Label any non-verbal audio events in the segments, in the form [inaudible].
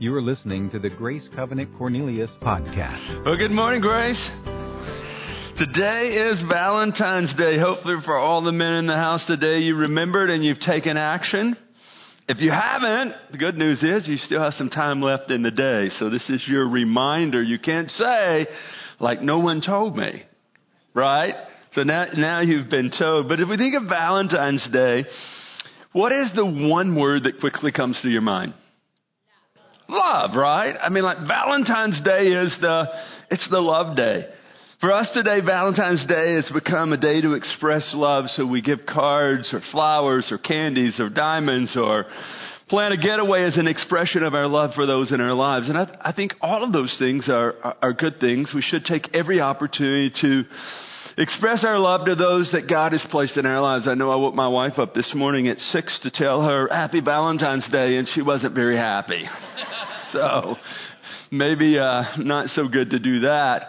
You are listening to the Grace Covenant Cornelius podcast. Well, good morning, Grace. Today is Valentine's Day. Hopefully, for all the men in the house today, you remembered and you've taken action. If you haven't, the good news is you still have some time left in the day. So, this is your reminder. You can't say, like, no one told me, right? So now, now you've been told. But if we think of Valentine's Day, what is the one word that quickly comes to your mind? Love, right? I mean, like Valentine's Day is the, it's the love day. For us today, Valentine's Day has become a day to express love, so we give cards or flowers or candies or diamonds or plan a getaway as an expression of our love for those in our lives. And I, I think all of those things are, are, are good things. We should take every opportunity to express our love to those that God has placed in our lives. I know I woke my wife up this morning at six to tell her happy Valentine's Day, and she wasn't very happy. [laughs] so maybe uh, not so good to do that.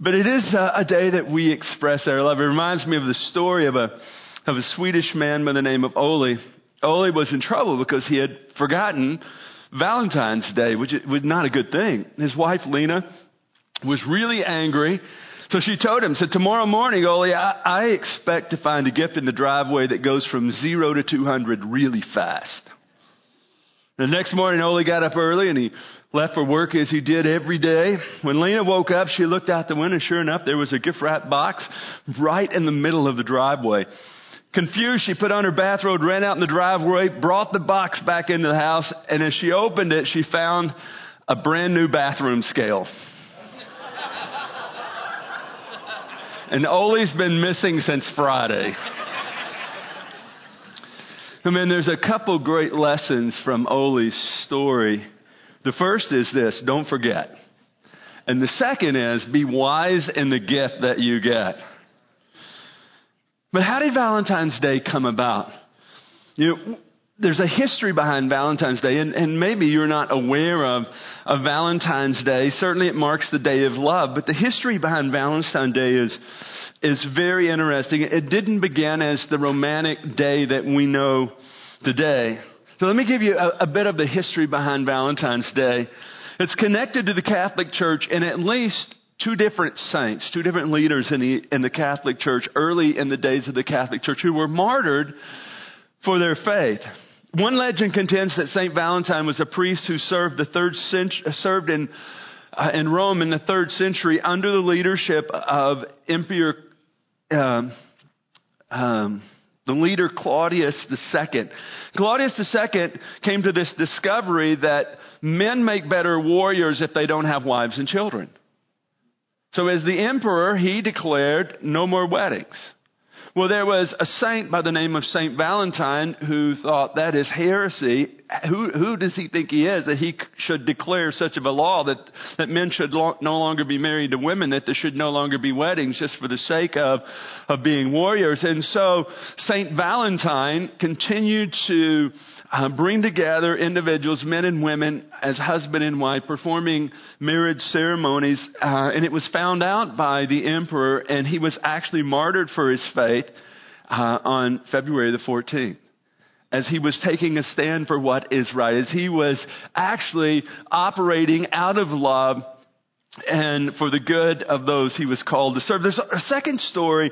But it is a, a day that we express our love. It reminds me of the story of a of a Swedish man by the name of Ole. Ole was in trouble because he had forgotten Valentine's Day, which was not a good thing. His wife Lena was really angry. So she told him, said, tomorrow morning, Ole, I, I expect to find a gift in the driveway that goes from zero to 200 really fast. The next morning, Ole got up early and he left for work as he did every day. When Lena woke up, she looked out the window. Sure enough, there was a gift wrap box right in the middle of the driveway. Confused, she put on her bathrobe, ran out in the driveway, brought the box back into the house, and as she opened it, she found a brand new bathroom scale. and Ole's been missing since Friday. I mean, there's a couple great lessons from Ole's story. The first is this don't forget. And the second is be wise in the gift that you get. But how did Valentine's Day come about? You know, there's a history behind Valentine's Day, and, and maybe you're not aware of, of Valentine's Day. Certainly it marks the day of love, but the history behind Valentine's Day is, is very interesting. It didn't begin as the romantic day that we know today. So let me give you a, a bit of the history behind Valentine's Day. It's connected to the Catholic Church and at least two different saints, two different leaders in the, in the Catholic Church early in the days of the Catholic Church who were martyred for their faith. One legend contends that Saint Valentine was a priest who served the third served in uh, in Rome in the third century under the leadership of Emperor um, um, the leader Claudius II. Claudius II came to this discovery that men make better warriors if they don't have wives and children. So as the emperor, he declared no more weddings. Well, there was a saint by the name of Saint Valentine who thought that is heresy. Who, who does he think he is that he should declare such of a law that, that men should lo- no longer be married to women, that there should no longer be weddings just for the sake of, of being warriors? And so Saint Valentine continued to uh, bring together individuals, men and women, as husband and wife, performing marriage ceremonies. Uh, and it was found out by the emperor, and he was actually martyred for his faith uh, on February the 14th. As he was taking a stand for what is right, as he was actually operating out of love and for the good of those he was called to serve. There's a second story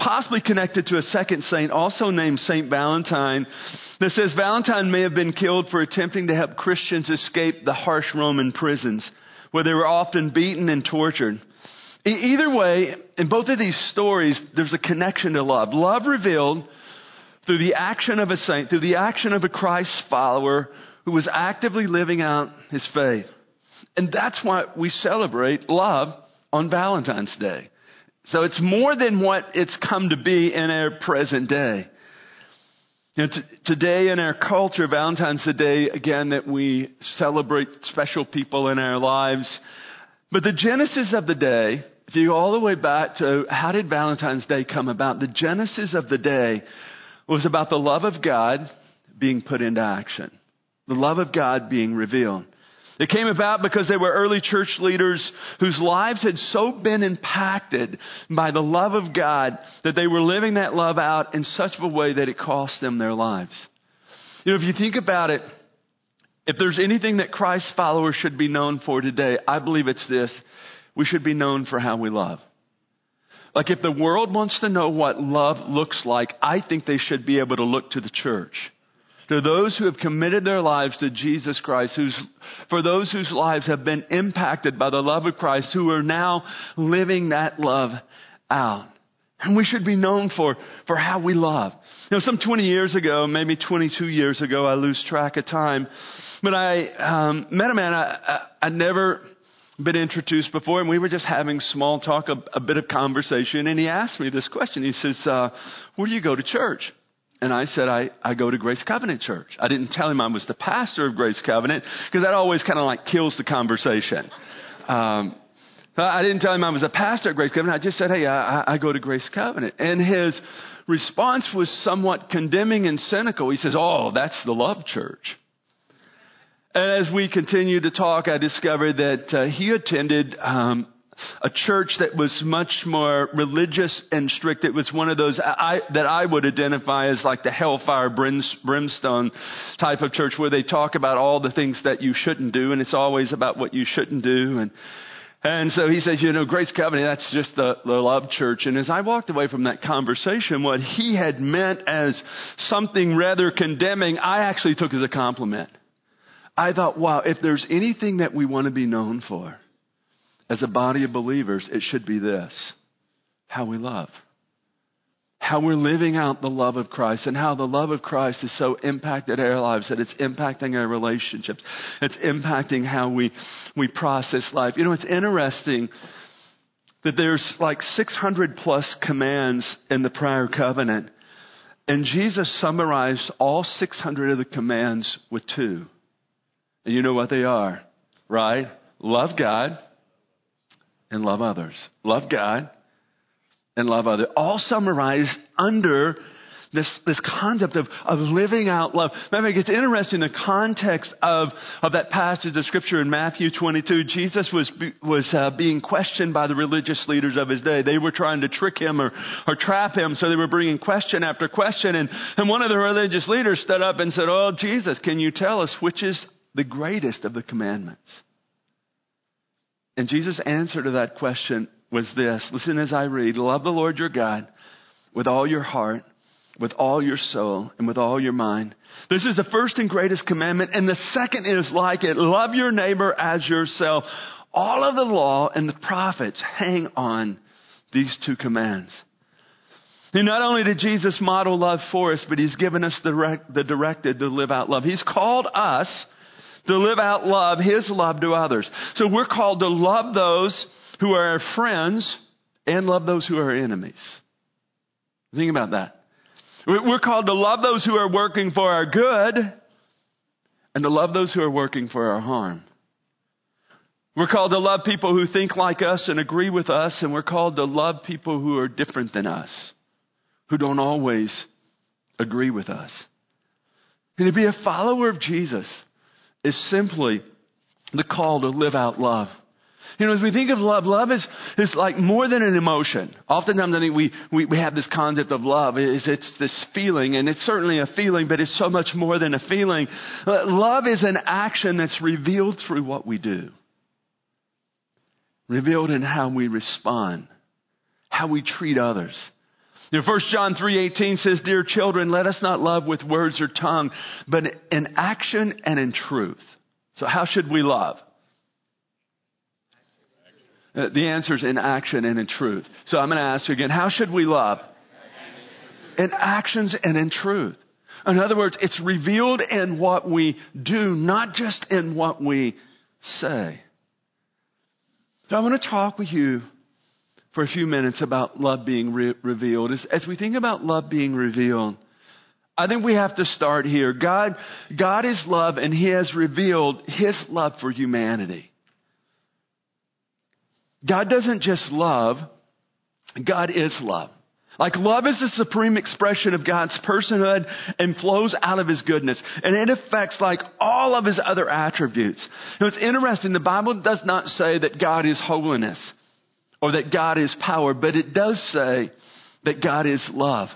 possibly connected to a second saint, also named Saint Valentine, that says Valentine may have been killed for attempting to help Christians escape the harsh Roman prisons, where they were often beaten and tortured. E- either way, in both of these stories, there's a connection to love. Love revealed through the action of a saint, through the action of a Christ follower who was actively living out his faith. And that's why we celebrate love on Valentine's Day. So it's more than what it's come to be in our present day. You know, t- today in our culture, Valentine's the day, again, that we celebrate special people in our lives. But the genesis of the day, if you go all the way back to how did Valentine's Day come about, the genesis of the day was about the love of God being put into action. The love of God being revealed. It came about because they were early church leaders whose lives had so been impacted by the love of God that they were living that love out in such a way that it cost them their lives. You know, if you think about it, If there's anything that Christ's followers should be known for today, I believe it's this. We should be known for how we love. Like if the world wants to know what love looks like, I think they should be able to look to the church. To those who have committed their lives to Jesus Christ, who's, for those whose lives have been impacted by the love of Christ, who are now living that love out. And we should be known for, for how we love. You know, some 20 years ago, maybe 22 years ago, I lose track of time, but I um, met a man I, I, I'd never been introduced before, and we were just having small talk, a, a bit of conversation, and he asked me this question. He says, uh, where do you go to church? And I said, I, I go to Grace Covenant Church. I didn't tell him I was the pastor of Grace Covenant, because that always kind of like kills the conversation. Um, I didn't tell him I was a pastor at Grace Covenant. I just said, hey, I, I go to Grace Covenant. And his response was somewhat condemning and cynical. He says, oh, that's the love church. And as we continued to talk, I discovered that uh, he attended um, a church that was much more religious and strict. It was one of those I, that I would identify as like the hellfire brimstone type of church where they talk about all the things that you shouldn't do, and it's always about what you shouldn't do. And and so he says, you know, Grace Covenant, that's just the, the love church. And as I walked away from that conversation, what he had meant as something rather condemning, I actually took as a compliment. I thought, wow, if there's anything that we want to be known for as a body of believers, it should be this how we love. How we're living out the love of Christ and how the love of Christ has so impacted our lives that it's impacting our relationships. It's impacting how we, we process life. You know, it's interesting that there's like 600 plus commands in the prior covenant, and Jesus summarized all 600 of the commands with two. And you know what they are, right? Love God and love others. Love God and love others. All summarized under this, this concept of, of living out love. Matter it's interesting, the context of, of that passage of scripture in Matthew 22, Jesus was, was uh, being questioned by the religious leaders of his day. They were trying to trick him or, or trap him, so they were bringing question after question. And, and one of the religious leaders stood up and said, Oh, Jesus, can you tell us which is the greatest of the commandments? And Jesus' answer to that question was this listen as I read love the Lord your God with all your heart, with all your soul, and with all your mind. This is the first and greatest commandment, and the second is like it love your neighbor as yourself. All of the law and the prophets hang on these two commands. And not only did Jesus model love for us, but He's given us the, the directive to live out love. He's called us to live out love, His love to others. So we're called to love those who are our friends and love those who are our enemies. Think about that. We're called to love those who are working for our good and to love those who are working for our harm. We're called to love people who think like us and agree with us, and we're called to love people who are different than us, who don't always agree with us. And to be a follower of Jesus is simply the call to live out love. You know, as we think of love, love is, is like more than an emotion. Oftentimes I think we, we, we have this concept of love. It's, it's this feeling, and it's certainly a feeling, but it's so much more than a feeling. Uh, love is an action that's revealed through what we do. Revealed in how we respond, how we treat others. You 1 John 3.18 says, Dear children, let us not love with words or tongue, but in action and in truth. So how should we love? Uh, the answer is in action and in truth. So I'm going to ask you again how should we love? In actions and in truth. In other words, it's revealed in what we do, not just in what we say. So I want to talk with you for a few minutes about love being re- revealed. As, as we think about love being revealed, I think we have to start here. God, God is love and He has revealed His love for humanity. God doesn't just love, God is love. Like love is the supreme expression of God's personhood and flows out of his goodness. And it affects like all of his other attributes. Know, it's interesting. The Bible does not say that God is holiness or that God is power, but it does say that God is love.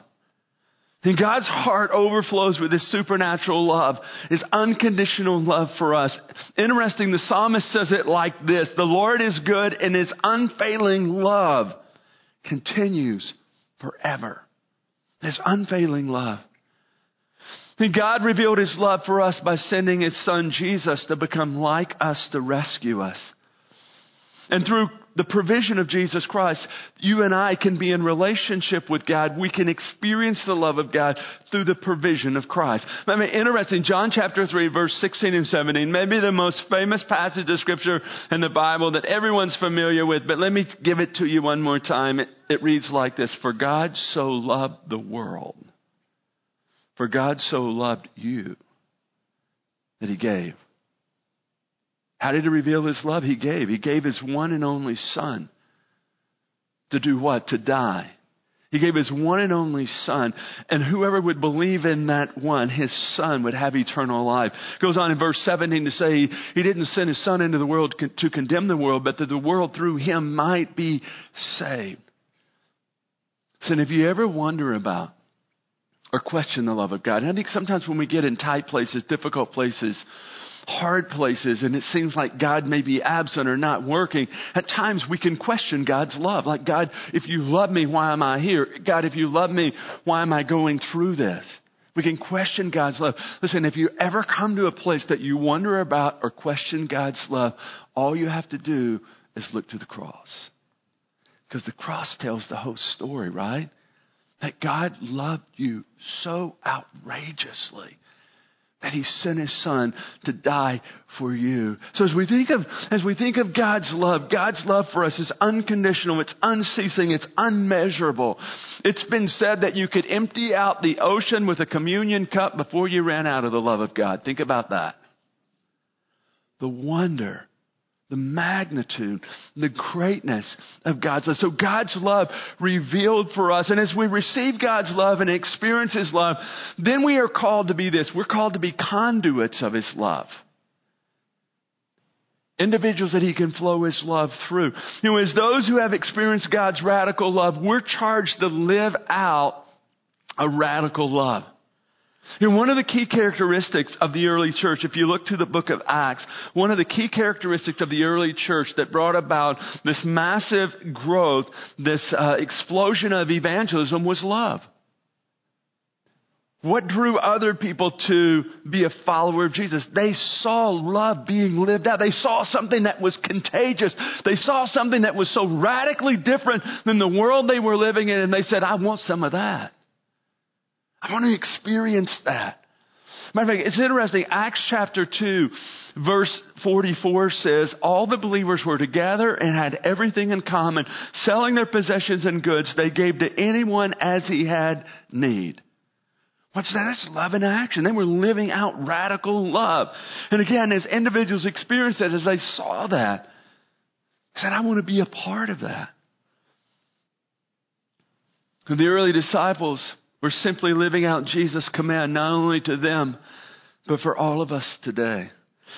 And God's heart overflows with this supernatural love, His unconditional love for us. Interesting, the psalmist says it like this The Lord is good, and His unfailing love continues forever. His unfailing love. And God revealed His love for us by sending His Son Jesus to become like us to rescue us. And through the provision of Jesus Christ, you and I can be in relationship with God. We can experience the love of God through the provision of Christ. I mean, interesting, John chapter 3, verse 16 and 17, maybe the most famous passage of scripture in the Bible that everyone's familiar with, but let me give it to you one more time. It, it reads like this, For God so loved the world. For God so loved you that he gave. How did he reveal his love? He gave. He gave his one and only son to do what? To die. He gave his one and only son, and whoever would believe in that one, his son, would have eternal life. Goes on in verse 17 to say he, didn't send his son into the world to condemn the world, but that the world through him might be saved. So, if you ever wonder about or question the love of God, and I think sometimes when we get in tight places, difficult places, hard places and it seems like God may be absent or not working, at times we can question God's love. Like, God, if you love me, why am I here? God, if you love me, why am I going through this? We can question God's love. Listen, if you ever come to a place that you wonder about or question God's love, all you have to do is look to the cross. Because the cross tells the whole story, right? That God loved you so outrageously that he sent his son to die for you. So as we think of, as we think of God's love, God's love for us is unconditional, it's unceasing, it's unmeasurable. It's been said that you could empty out the ocean with a communion cup before you ran out of the love of God. Think about that. The wonder the magnitude, the greatness of God's love. So God's love revealed for us. And as we receive God's love and experience His love, then we are called to be this. We're called to be conduits of His love. Individuals that He can flow His love through. You know, as those who have experienced God's radical love, we're charged to live out a radical love. You know, one of the key characteristics of the early church, if you look to the book of Acts, one of the key characteristics of the early church that brought about this massive growth, this uh, explosion of evangelism was love. What drew other people to be a follower of Jesus? They saw love being lived out. They saw something that was contagious. They saw something that was so radically different than the world they were living in, and they said, I want some of that. I want to experience that. Matter of fact, it's interesting. Acts chapter 2, verse 44 says, All the believers were together and had everything in common. Selling their possessions and goods, they gave to anyone as he had need. What's that? That's love in action. They were living out radical love. And again, as individuals experienced that, as they saw that, they said, I want to be a part of that. And the early disciples, we're simply living out Jesus' command, not only to them, but for all of us today.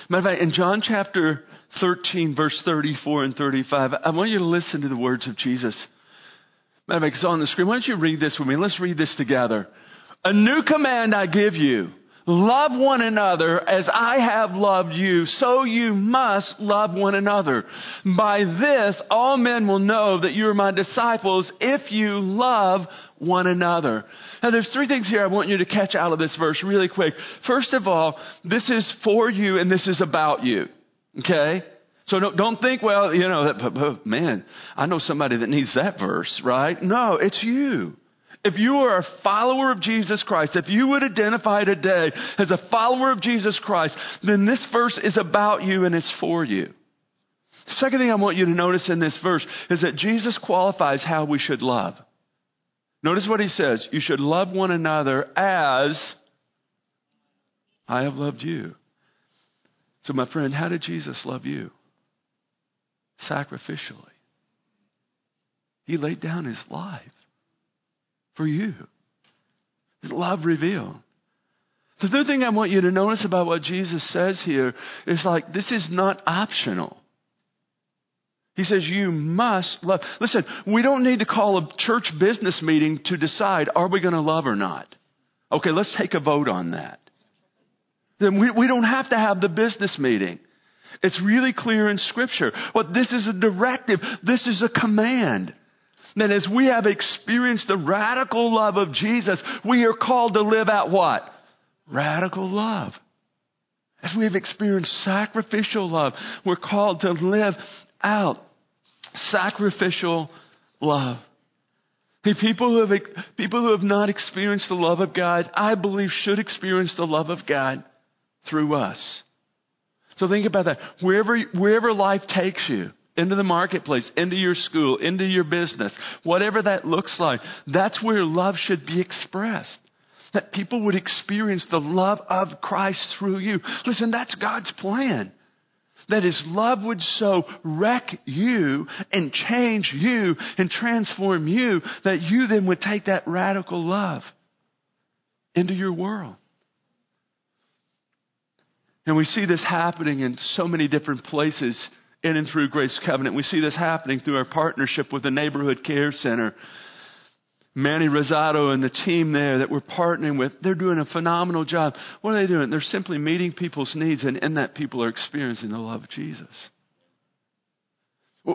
Matter of fact, in John chapter 13, verse 34 and 35, I want you to listen to the words of Jesus. Matter of fact, it's on the screen. Why don't you read this with me? Let's read this together. A new command I give you Love one another as I have loved you, so you must love one another. By this, all men will know that you are my disciples if you love one another. Now there's three things here I want you to catch out of this verse really quick. First of all, this is for you and this is about you. Okay? So don't, think, well, you know, man, I know somebody that needs that verse, right? No, it's you. If you are a follower of Jesus Christ, if you would identify today as a follower of Jesus Christ, then this verse is about you and it's for you. The second thing I want you to notice in this verse is that Jesus qualifies how we should love. Notice what he says. You should love one another as I have loved you. So, my friend, how did Jesus love you? Sacrificially. He laid down his life for you. Love revealed. The third thing I want you to notice about what Jesus says here is like, this is not optional. He says, You must love. Listen, we don't need to call a church business meeting to decide are we going to love or not. Okay, let's take a vote on that. Then we, we don't have to have the business meeting. It's really clear in Scripture. What this is a directive, this is a command. That as we have experienced the radical love of Jesus, we are called to live out what? Radical love. As we have experienced sacrificial love, we're called to live out sacrificial love. People who have, people who have not experienced the love of God, I believe should experience the love of God through us. So think about that. Wherever, wherever life takes you, into the marketplace, into your school, into your business, whatever that looks like, that's where love should be expressed. That people would experience the love of Christ through you. Listen, that's God's plan. That His love would so wreck you and change you and transform you that you then would take that radical love into your world. And we see this happening in so many different places in and through Grace Covenant. We see this happening through our partnership with the Neighborhood Care Center. Manny Rosado and the team there that we're partnering with, they're doing a phenomenal job. What are they doing? They're simply meeting people's needs, and in that, people are experiencing the love of Jesus.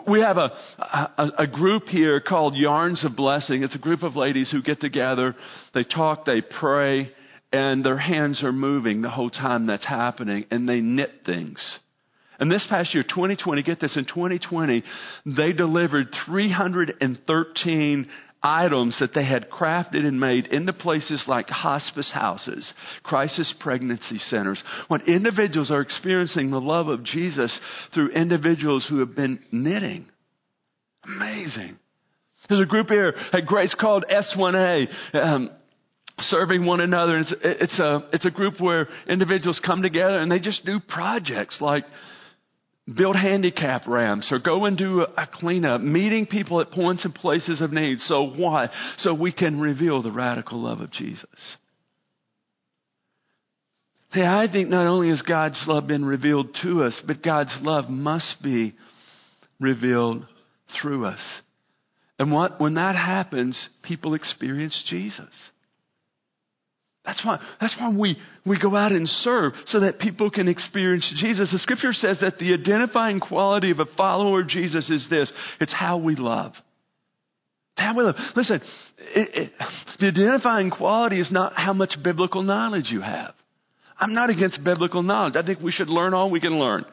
We have a, a, a, group here called Yarns of Blessing. It's a group of ladies who get together, they talk, they pray, and their hands are moving the whole time that's happening, and they knit things. And this past year, 2020, get this, in 2020, they delivered 313 items that they had crafted and made into places like hospice houses, crisis pregnancy centers, when individuals are experiencing the love of Jesus through individuals who have been knitting. Amazing. There's a group here at Grace called S1A. Um, serving one another. It's, it's, a, it's a group where individuals come together and they just do projects like build handicap ramps or go and do a cleanup, meeting people at points and places of need. So why? So we can reveal the radical love of Jesus. See, I think not only has God's love been revealed to us, but God's love must be revealed through us. And what, when that happens, people experience Jesus. That's why, that's why we, we go out and serve, so that people can experience Jesus. The scripture says that the identifying quality of a follower of Jesus is this it's how we love. How we love. Listen, it, it, the identifying quality is not how much biblical knowledge you have. I'm not against biblical knowledge. I think we should learn all we can learn.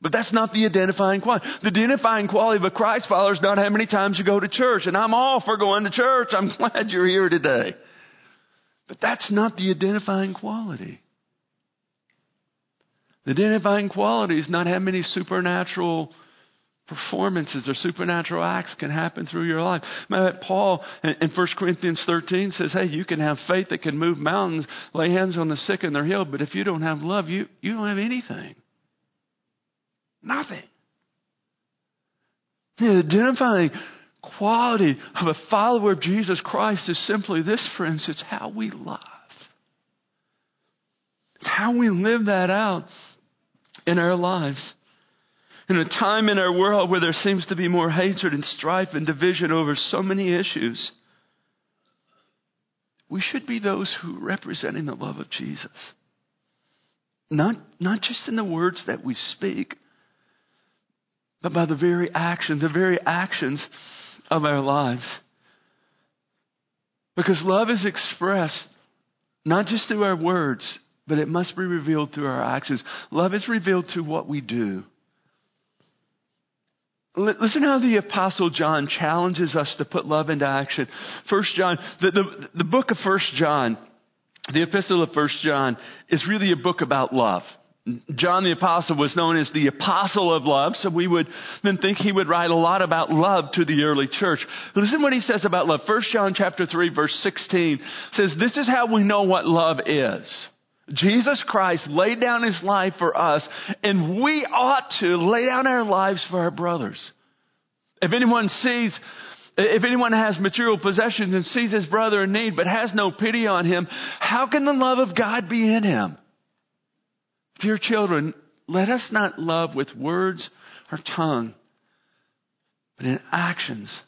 But that's not the identifying quality. The identifying quality of a Christ follower is not how many times you go to church. And I'm all for going to church. I'm [laughs] glad you're here today. But that's not the identifying quality. The identifying quality is not how many supernatural performances or supernatural acts can happen through your life. Paul in 1 Corinthians 13 says, hey, you can have faith that can move mountains, lay hands on the sick and they're healed, but if you don't have love, you, you don't have anything. Nothing. The identifying quality of a follower of Jesus Christ is simply this, friends it's how we love. It's how we live that out in our lives. In a time in our world where there seems to be more hatred and strife and division over so many issues, we should be those who are representing the love of Jesus. Not, not just in the words that we speak, but by the very actions, the very actions of our lives. Because love is expressed not just through our words, but it must be revealed through our actions. Love is revealed through what we do. Listen how the apostle John challenges us to put love into action. First John, the, the, the book of First John, the epistle of First John is really a book about love. John the Apostle was known as the Apostle of Love, so we would then think he would write a lot about love to the early church. Listen what he says about love. 1 John chapter 3 verse 16 says, This is how we know what love is. Jesus Christ laid down his life for us, and we ought to lay down our lives for our brothers. If anyone sees if anyone has material possessions and sees his brother in need but has no pity on him, how can the love of God be in him? Dear children, let us not love with words or tongue, but in actions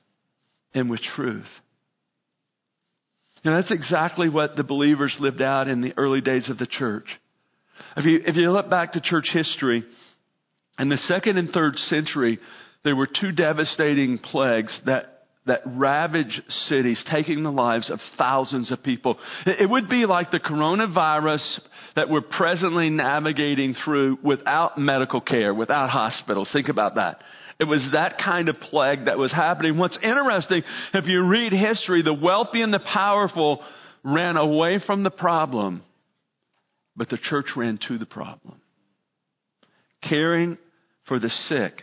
and with truth. Know, that's exactly what the believers lived out in the early days of the church. If you, if you look back to church history, in the second and third century, there were two devastating plagues that, that ravage cities, taking the lives of thousands of people. It, would be like the coronavirus that we're presently navigating through without medical care, without hospitals. Think about that. It was that kind of plague that was happening. What's interesting, if you read history, the wealthy and the powerful ran away from the problem, but the church ran to the problem. Caring for the sick,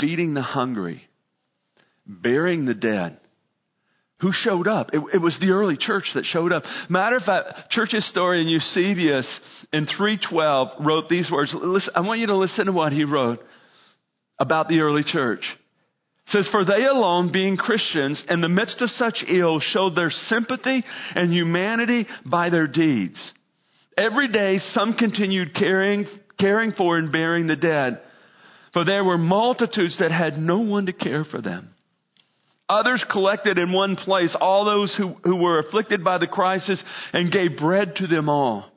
feeding the hungry, burying the dead. Who showed up? It, it, was the early church that showed up. Matter of fact, church historian Eusebius in 312 wrote these words. Listen, I want you to listen to what he wrote about the early church. It says, For they alone, being Christians, in the midst of such ill, showed their sympathy and humanity by their deeds. Every day, some continued caring, caring for and bearing the dead, for there were multitudes that had no one to care for them. Others collected in one place all those who, who were afflicted by the crisis and gave bread to them all.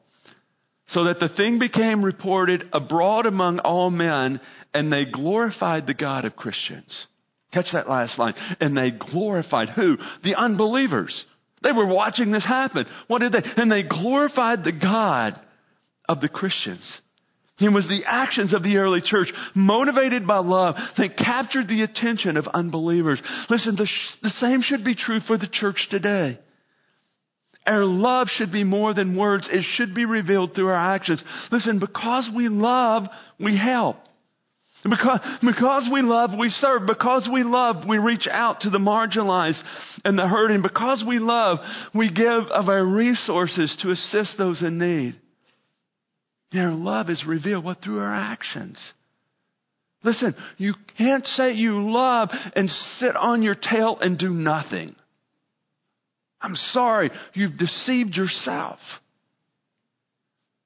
So that the thing became reported abroad among all men, and they glorified the God of Christians. Catch that last line. And they glorified who? The unbelievers. They were watching this happen. What did they? And they glorified the God of the Christians. It was the actions of the early church, motivated by love, that captured the attention of unbelievers. Listen, the, sh- the same should be true for the church today. Our love should be more than words. It should be revealed through our actions. Listen, because we love, we help. Because, because we love, we serve. Because we love, we reach out to the marginalized and the hurting. Because we love, we give of our resources to assist those in need. Our love is revealed what through our actions. Listen, you can't say you love and sit on your tail and do nothing. I'm sorry, you've deceived yourself.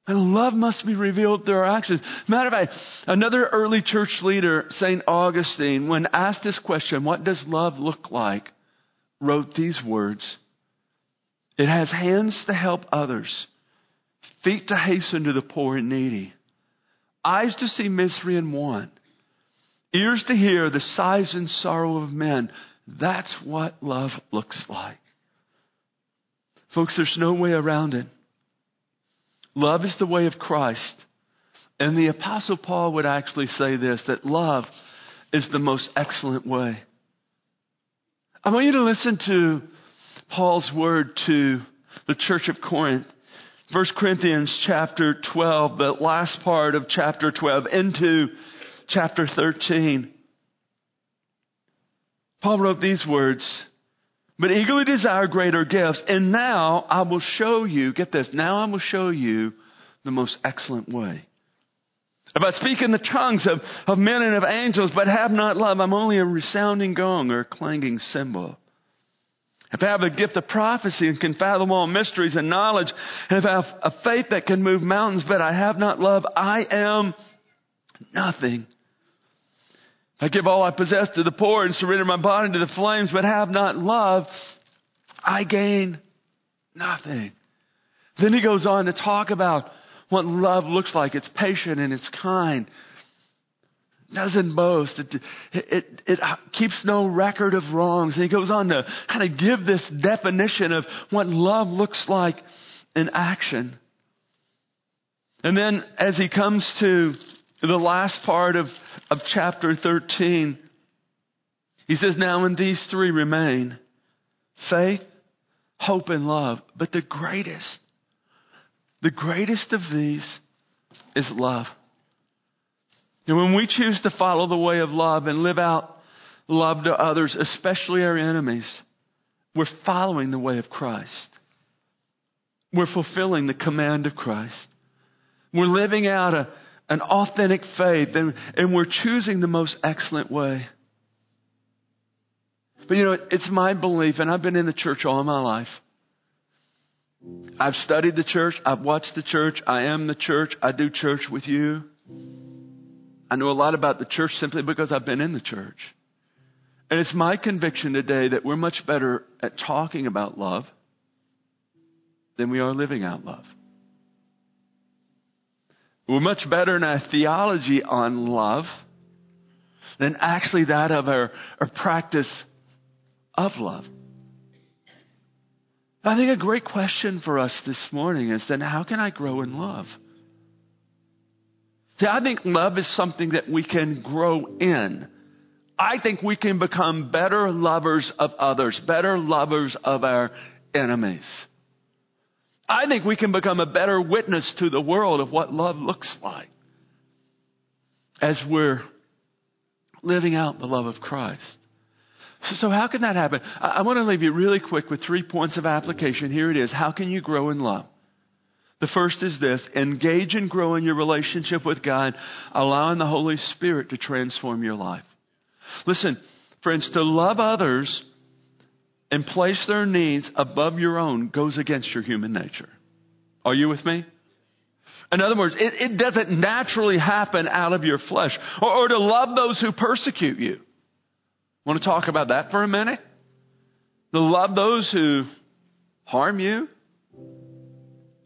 And love must be revealed through our actions. Matter of fact, another early church leader, St. Augustine, when asked this question, what does love look like? wrote these words. It has hands to help others, feet to hasten to the poor and needy, eyes to see misery and want, ears to hear the sighs and sorrow of men. That's what love looks like. Folks, there's no way around it. Love is the way of Christ. And the Apostle Paul would actually say this that love is the most excellent way. I want you to listen to Paul's word to the church of Corinth. 1 Corinthians chapter 12, the last part of chapter 12 into chapter 13. Paul wrote these words but eagerly desire greater gifts. And now I will show you, get this, now I will show you the most excellent way. If I speak in the tongues of, of men and of angels, but have not love, I'm only a resounding gong or a clanging cymbal. If I have a gift of prophecy and can fathom all mysteries and knowledge, and if I have a faith that can move mountains, but I have not love, I am nothing. If I give all I possess to the poor and surrender my body to the flames, but have not love, I gain nothing. Then he goes on to talk about what love looks like. It's patient and it's kind. Doesn't boast. It, it, it, keeps no record of wrongs. And he goes on to kind of give this definition of what love looks like in action. And then as he comes to the last part of, of chapter 13, he says, Now in these three remain faith, hope, and love. But the greatest, the greatest of these is love. And when we choose to follow the way of love and live out love to others, especially our enemies, we're following the way of Christ. We're fulfilling the command of Christ. We're living out a an authentic faith, and, and we're choosing the most excellent way. But you know, it's my belief, and I've been in the church all my life. I've studied the church, I've watched the church, I am the church, I do church with you. I know a lot about the church simply because I've been in the church. And it's my conviction today that we're much better at talking about love than we are living out love. We're much better in our theology on love than actually that of our, our practice of love. I think a great question for us this morning is then how can I grow in love? See, I think love is something that we can grow in. I think we can become better lovers of others, better lovers of our enemies. I think we can become a better witness to the world of what love looks like as we're living out the love of Christ. So, how can that happen? I want to leave you really quick with three points of application. Here it is. How can you grow in love? The first is this engage and grow in your relationship with God, allowing the Holy Spirit to transform your life. Listen, friends, to love others and place their needs above your own goes against your human nature. Are you with me? In other words, it, it doesn't naturally happen out of your flesh. Or, or to love those who persecute you. Want to talk about that for a minute? To love those who harm you?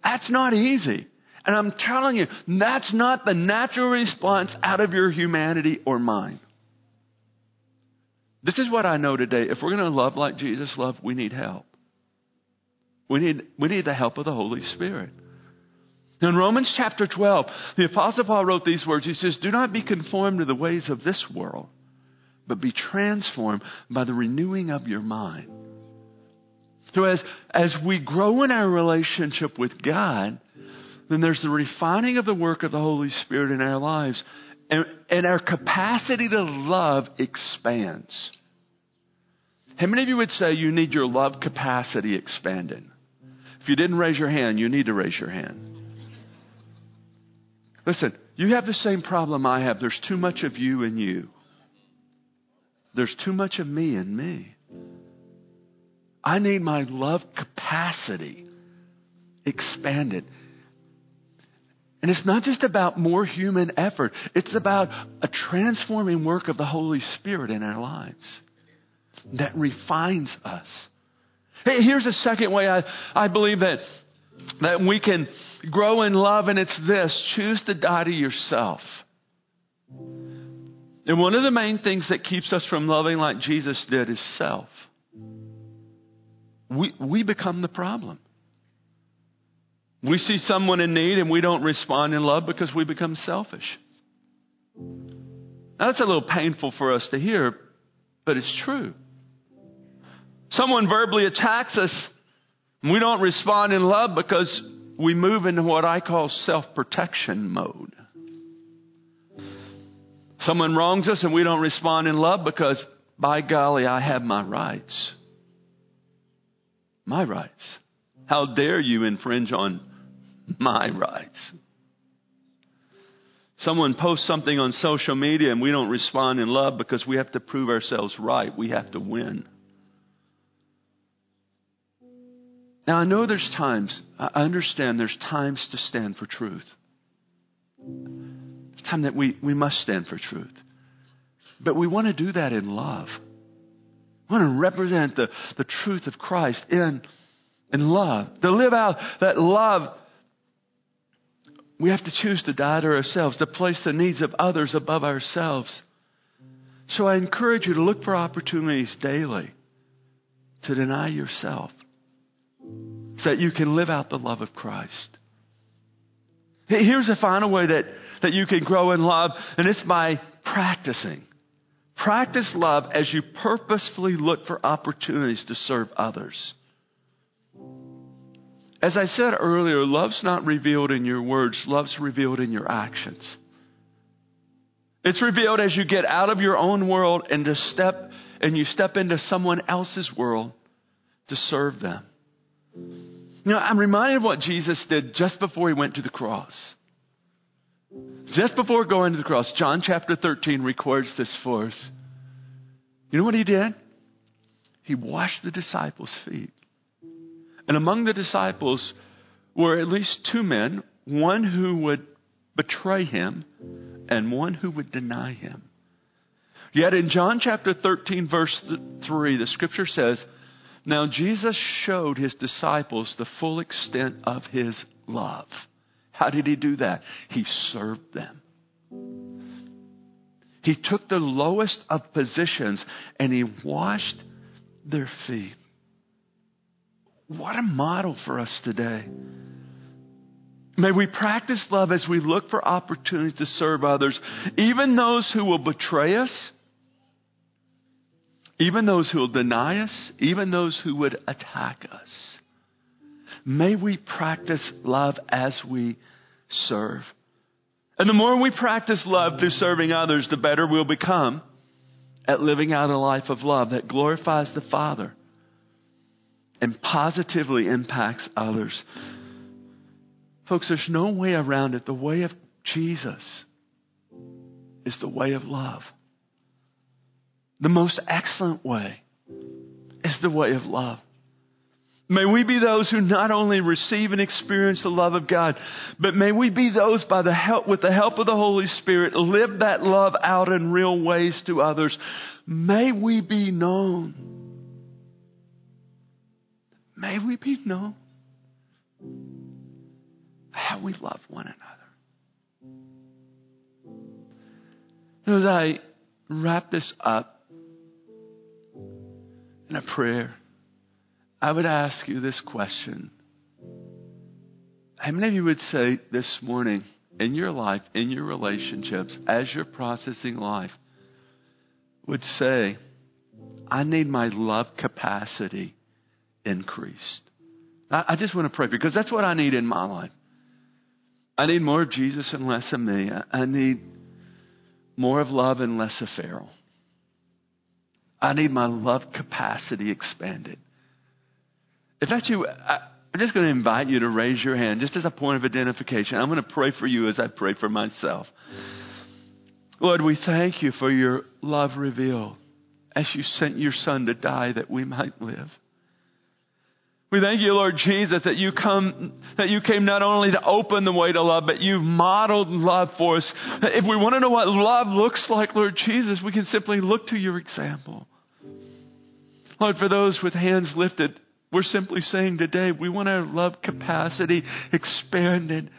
That's not easy. And I'm telling you, that's not the natural response out of your humanity or mine. This is what I know today. If we're going to love like Jesus loved, we need help. We need, we need the help of the Holy Spirit. In Romans chapter 12, the Apostle Paul wrote these words. He says, Do not be conformed to the ways of this world, but be transformed by the renewing of your mind. So as, as we grow in our relationship with God, then there's the refining of the work of the Holy Spirit in our lives, and, and our capacity to love expands. How many of you would say you need your love capacity expanded? If you didn't raise your hand, you need to raise your hand. Listen, you have the same problem I have. There's too much of you in you. There's too much of me in me. I need my love capacity expanded. And it's not just about more human effort, it's about a transforming work of the Holy Spirit in our lives that refines us. Hey, here's a second way I, I believe that that we can grow in love, and it's this choose to die to yourself. And one of the main things that keeps us from loving like Jesus did is self. We, we become the problem. We see someone in need and we don't respond in love because we become selfish. Now, that's a little painful for us to hear, but it's true. Someone verbally attacks us and we don't respond in love because we move into what I call self protection mode. Someone wrongs us and we don't respond in love because, by golly, I have my rights. My rights. How dare you infringe on my rights? Someone posts something on social media and we don't respond in love because we have to prove ourselves right. We have to win. Now, I know there's times, I understand there's times to stand for truth. It's time that we, we must stand for truth. But we want to do that in love. Want to represent the, the truth of Christ in, in love. To live out that love, we have to choose to die to ourselves, to place the needs of others above ourselves. So I encourage you to look for opportunities daily to deny yourself so that you can live out the love of Christ. Here's a final way that, that you can grow in love, and it's by practicing. Practice love as you purposefully look for opportunities to serve others. As I said earlier, love's not revealed in your words, love's revealed in your actions. It's revealed as you get out of your own world and to step and you step into someone else's world to serve them. You know, I'm reminded of what Jesus did just before he went to the cross. Just before going to the cross, John chapter 13 records this for us. You know what he did? He washed the disciples' feet. And among the disciples were at least two men, one who would betray him and one who would deny him. Yet in John chapter 13, verse 3, the scripture says, Now, Jesus showed his disciples the full extent of his love. How did he do that? He served them. He took the lowest of positions and he washed their feet. What a model for us today. May we practice love as we look for opportunities to serve others, even those who will betray us, even those who will deny us, even those who would attack us. May we practice love as we serve. And the more we practice love through serving others, the better we'll become at living out a life of love that glorifies the Father and positively impacts others. Folks, there's no way around it. The way of Jesus is the way of love. The most excellent way is the way of love. May we be those who not only receive and experience the love of God, but may we be those by the help, with the help of the Holy Spirit, live that love out in real ways to others. May we be known. May we be known how we love one another. As I wrap this up in a prayer, I would ask you this question. How many of you would say this morning, in your life, in your relationships, as you're processing life, would say, I need my love capacity increased? I, I just want to pray for you because that's what I need in my life. I need more of Jesus and less of me. I need more of love and less of Pharaoh. I need my love capacity expanded. If that's you, I'm just going to invite you to raise your hand just as a point of identification. I'm going to pray for you as I pray for myself. Lord, we thank you for your love revealed as you sent your son to die that we might live. We thank you, Lord Jesus, that you come, that you came not only to open the way to love, but you've modeled love for us. If we want to know what love looks like, Lord Jesus, we can simply look to your example. Lord, for those with hands lifted, we're simply saying today we want our love capacity expanded.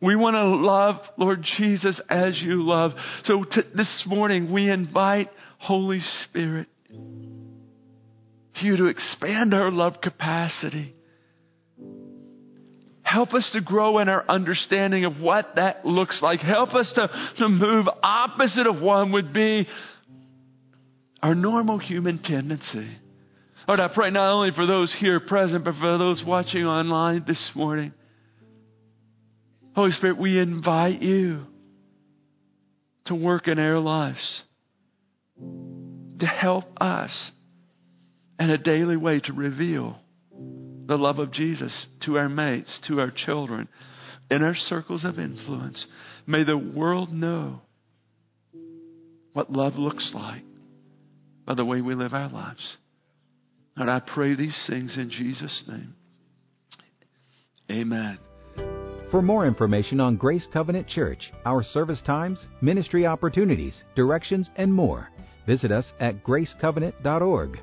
We want to love, Lord Jesus, as you love. So to, this morning we invite Holy Spirit you to expand our love capacity. Help us to grow in our understanding of what that looks like. Help us to, to move opposite of one would be our normal human tendency. Lord, I pray not only for those here present, but for those watching online this morning. Holy Spirit, we invite you to work in our lives, to help us in a daily way to reveal the love of Jesus to our mates, to our children, in our circles of influence. May the world know what love looks like by the way we live our lives. And I pray these things in Jesus' name. Amen. For more information on Grace Covenant Church, our service times, ministry opportunities, directions, and more, visit us at gracecovenant.org.